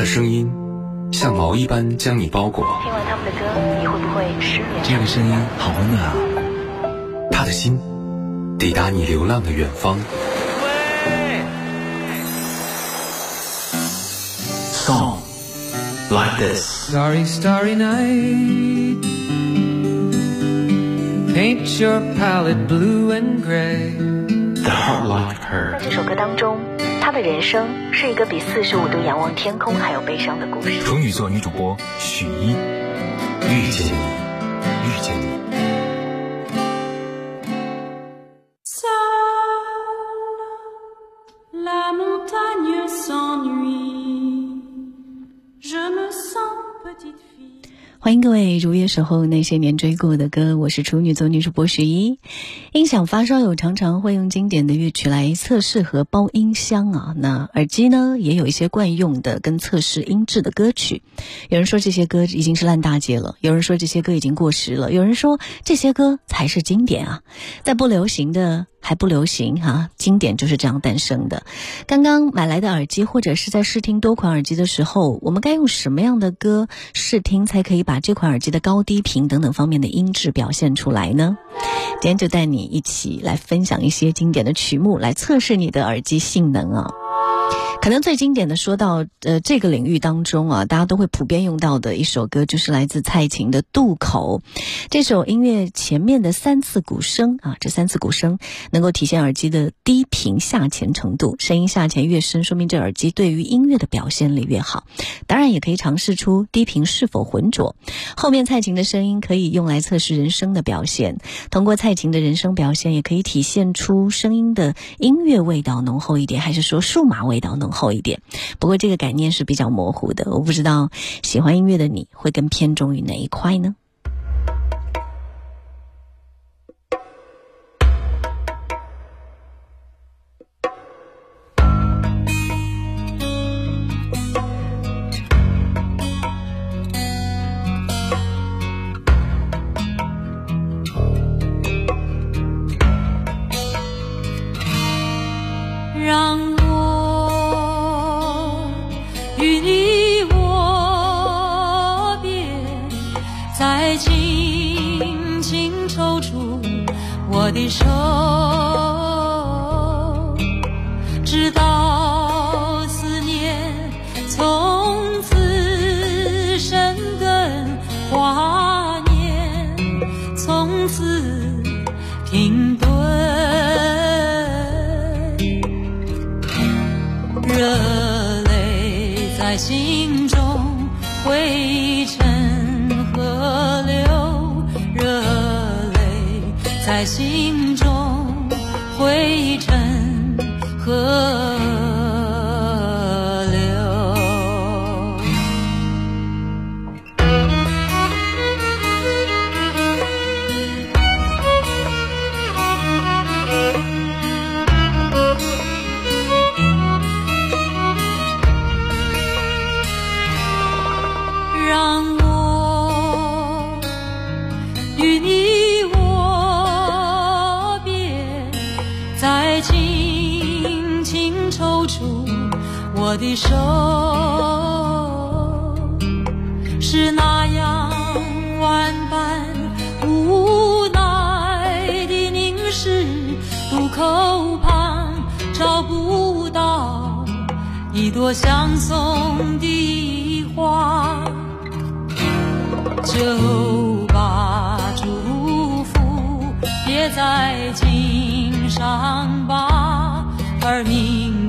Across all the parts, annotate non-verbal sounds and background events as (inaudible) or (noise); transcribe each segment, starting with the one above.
的声音像毛一般将你包裹。听完他们的歌，你会不会失眠？这个声音好温暖啊！他的心抵达你流浪的远方。Song like this. Starry, starry night. Paint your palette blue and gray. The heart like her. 这首歌当中，他的人生是一个比四十五度仰望天空还要悲伤的故事。处女座女主播许一遇见你遇见你欢迎各位如约守候那些年追过的歌，我是处女座女主播十一。音响发烧友常常会用经典的乐曲来测试和包音箱啊，那耳机呢也有一些惯用的跟测试音质的歌曲。有人说这些歌已经是烂大街了，有人说这些歌已经过时了，有人说这些歌才是经典啊。在不流行的还不流行哈、经典就是这样诞生的。刚刚买来的耳机，或者是在试听多款耳机的时候，我们该用什么样的歌试听，才可以把这款耳机的高低频等等方面的音质表现出来呢？今天就带你一起来分享一些经典的曲目，来测试你的耳机性能啊。可能最经典的，说到呃这个领域当中啊，大家都会普遍用到的一首歌，就是来自蔡琴的《渡口》。这首音乐前面的三次鼓声啊，这三次鼓声能够体现耳机的低频下潜程度，声音下潜越深，说明这耳机对于音乐的表现力越好。当然，也可以尝试出低频是否浑浊。后面蔡琴的声音可以用来测试人声的表现，通过蔡琴的人声表现，也可以体现出声音的音乐味道浓厚一点，还是说数码味道浓厚一点。不过这个概念是比较模糊的，我不知道喜欢音乐的你会更偏重于哪一块呢？停顿。热泪在心中汇成河流，热泪在心中汇成河我的手，是那样万般无奈的凝视，渡口旁找不到一朵相送的花。就把祝福别在襟上吧，而明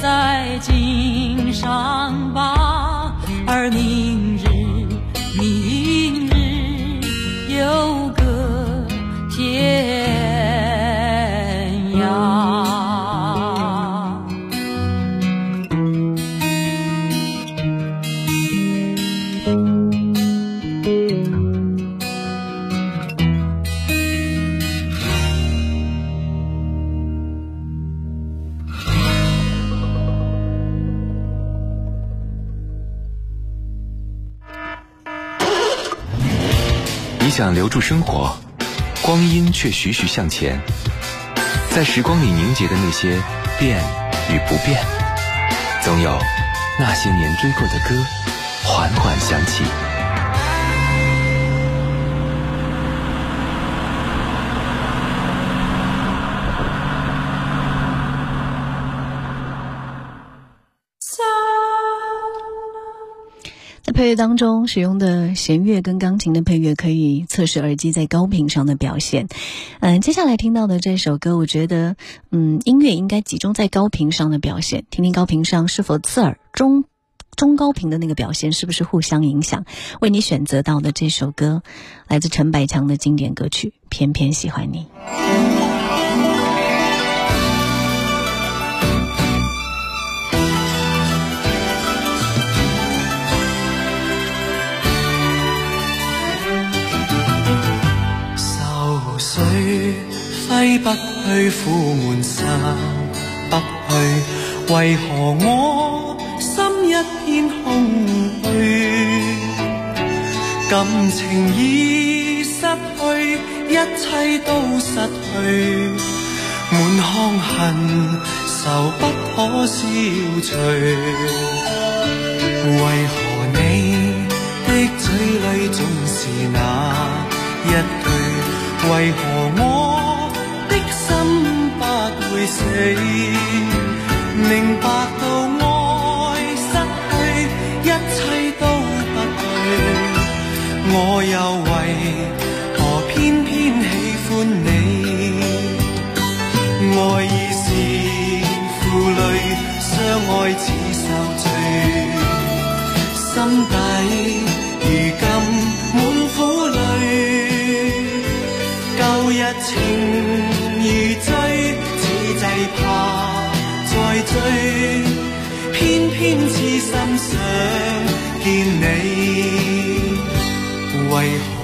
在襟上吧，想留住生活，光阴却徐徐向前，在时光里凝结的那些变与不变，总有那些年追过的歌，缓缓响起。配乐当中使用的弦乐跟钢琴的配乐，可以测试耳机在高频上的表现。嗯，接下来听到的这首歌，我觉得，嗯，音乐应该集中在高频上的表现，听听高频上是否刺耳，中中高频的那个表现是不是互相影响。为你选择到的这首歌，来自陈百强的经典歌曲《偏偏喜欢你》。揮不去，苦闷散不去，为何我心一片空虚？感情已失去，一切都失去，满腔恨愁不可消除。为何你见你。为何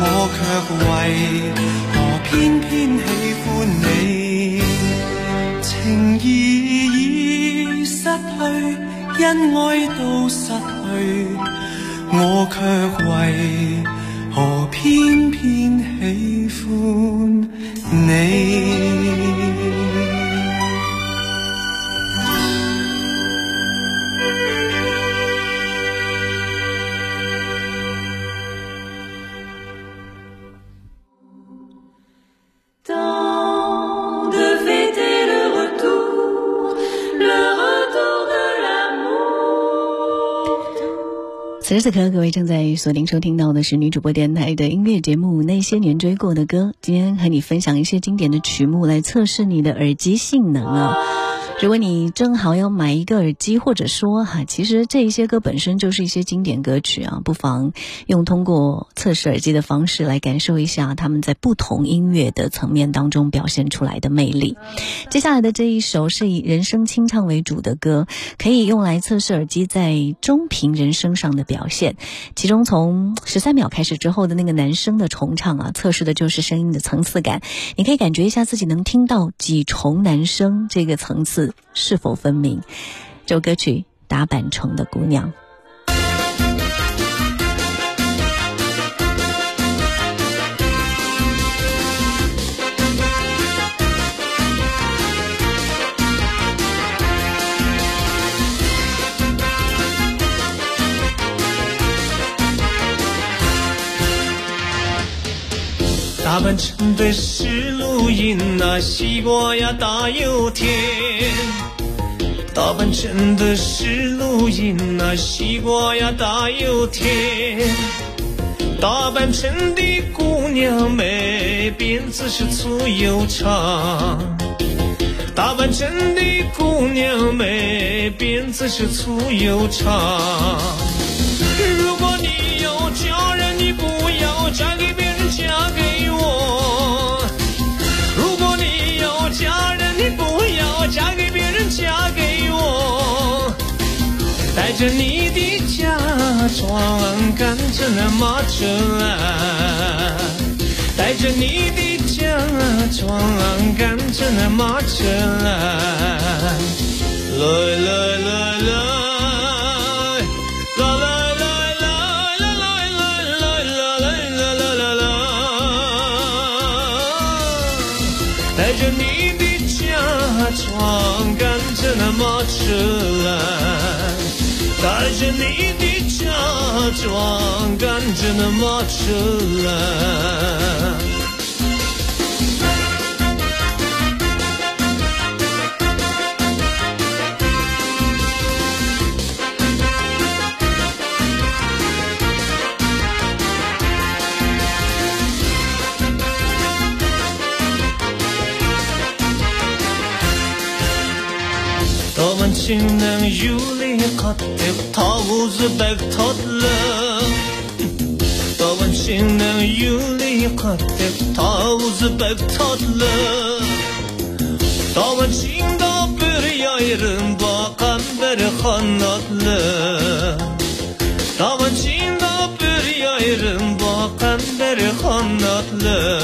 我却为何偏偏喜欢你？情意已失去，恩爱都失去。我却为何偏偏喜欢你？此时此刻，各位正在锁定收听到的是女主播电台的音乐节目《那些年追过的歌》。今天和你分享一些经典的曲目，来测试你的耳机性能啊。如果你正好要买一个耳机，或者说哈，其实这一些歌本身就是一些经典歌曲啊，不妨用通过测试耳机的方式来感受一下他们在不同音乐的层面当中表现出来的魅力。接下来的这一首是以人声清唱为主的歌，可以用来测试耳机在中频人声上的表现。其中从十三秒开始之后的那个男声的重唱啊，测试的就是声音的层次感。你可以感觉一下自己能听到几重男声这个层次。是否分明？这首歌曲《打板城的姑娘》。大半城的是录音啊，西瓜呀大又甜。大半城的是录音啊，西瓜呀大又甜。大半城的姑娘美，辫子是粗又长。大半城的姑娘美，辫子是粗又长。带着你的嫁妆赶着那马车来，带着你的嫁妆赶着那马车来，来来来来，来来来来来来来来来来来，带着你的嫁妆赶着那马车来。带着你的嫁妆，感觉那么灿烂。多么。قدم طاووز بكتطلع طوان شنا يولي قدم طاووز بكتطلع طوان شنا bir yayrım bakan bir kanatlı. Tavan şina bir yayrım bakan bir kanatlı.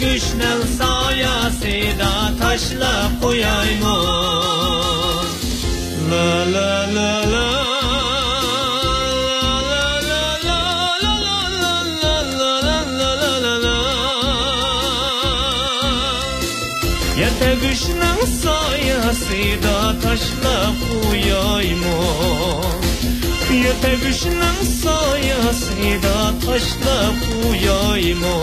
Düşnəv sayasida taşlab qo'yayman La la la la Yetebüşnəv sayasida taşlab qo'yayman Jete vishnë sojas i da tashla pujoj mo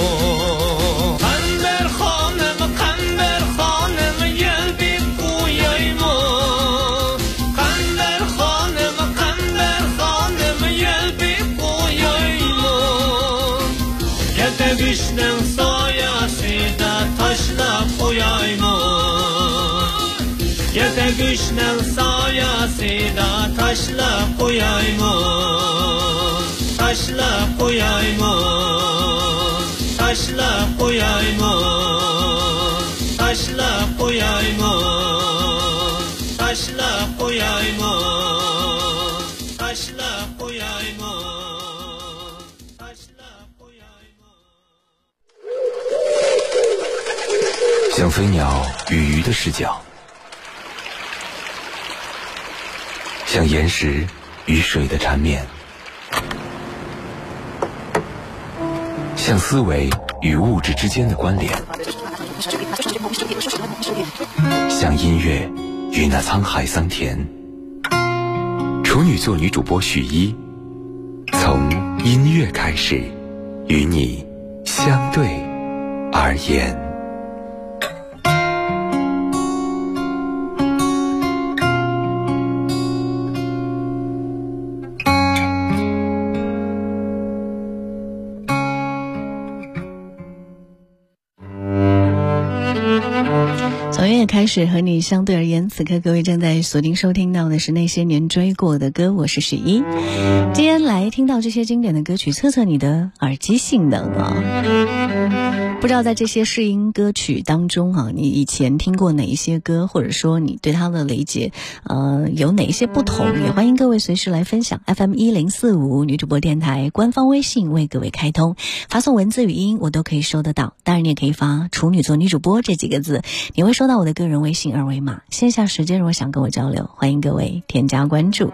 Kamber khanem, kamber khanem, jelbi pujoj mo Kamber khanem, kamber khanem, jelbi pujoj mo Jete vishnë sojas i da tashla pujoj mo Jete vishnë sojas 像飞鸟与鱼的视角像岩石与水的缠绵，像思维与物质之间的关联，像音乐与那沧海桑田。处女座女主播许一，从音乐开始，与你相对而言。始和你相对而言，此刻各位正在锁定收听到的是那些年追过的歌，我是许一。今天来听到这些经典的歌曲，测测你的耳机性能啊。不知道在这些试音歌曲当中啊，你以前听过哪一些歌，或者说你对它的理解，呃，有哪一些不同？也欢迎各位随时来分享。FM 一零四五女主播电台官方微信为各位开通，发送文字语音我都可以收得到。当然你也可以发“处女座女主播”这几个字，你会收到我的个人微信二维码。线下时间如果想跟我交流，欢迎各位添加关注。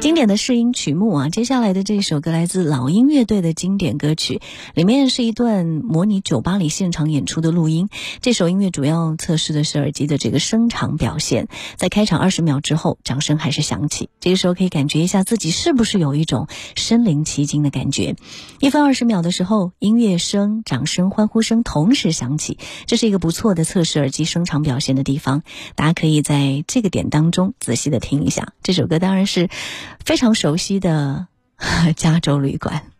经典的试音曲目啊，接下来的这首歌来自老鹰乐队的经典歌曲，里面是一段模拟酒吧里现场演出的录音。这首音乐主要测试的是耳机的这个声场表现。在开场二十秒之后，掌声还是响起，这个时候可以感觉一下自己是不是有一种身临其境的感觉。一分二十秒的时候，音乐声、掌声、欢呼声同时响起，这是一个不错的测试耳机声场表现的地方。大家可以在这个点当中仔细的听一下。这首歌当然是。非常熟悉的 (laughs) 加州旅馆。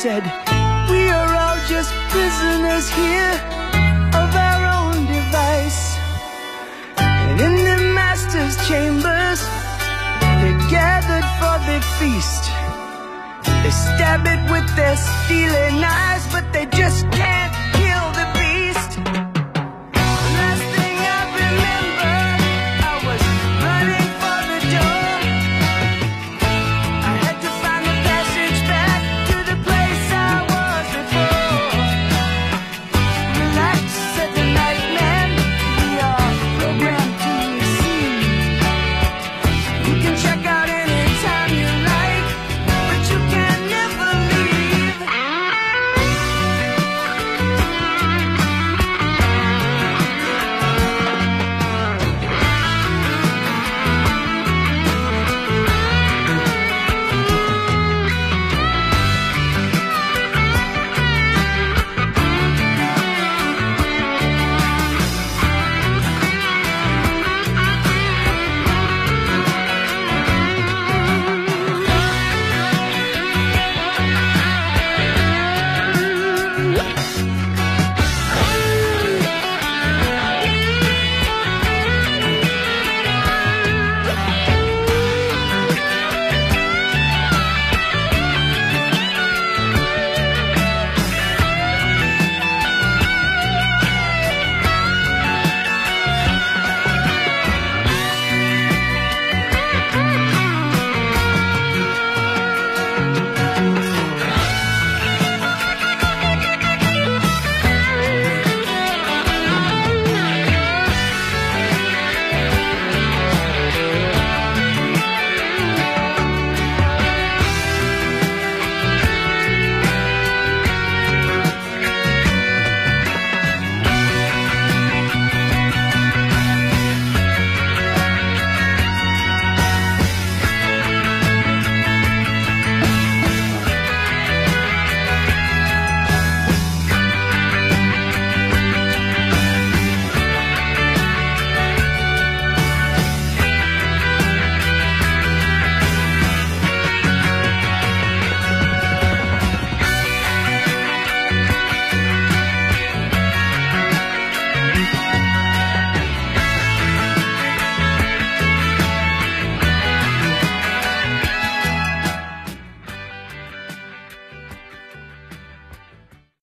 said, We are all just prisoners here of our own device. And in the master's chambers, they're gathered for the feast. They stab it with their stealing eyes, but they just can't.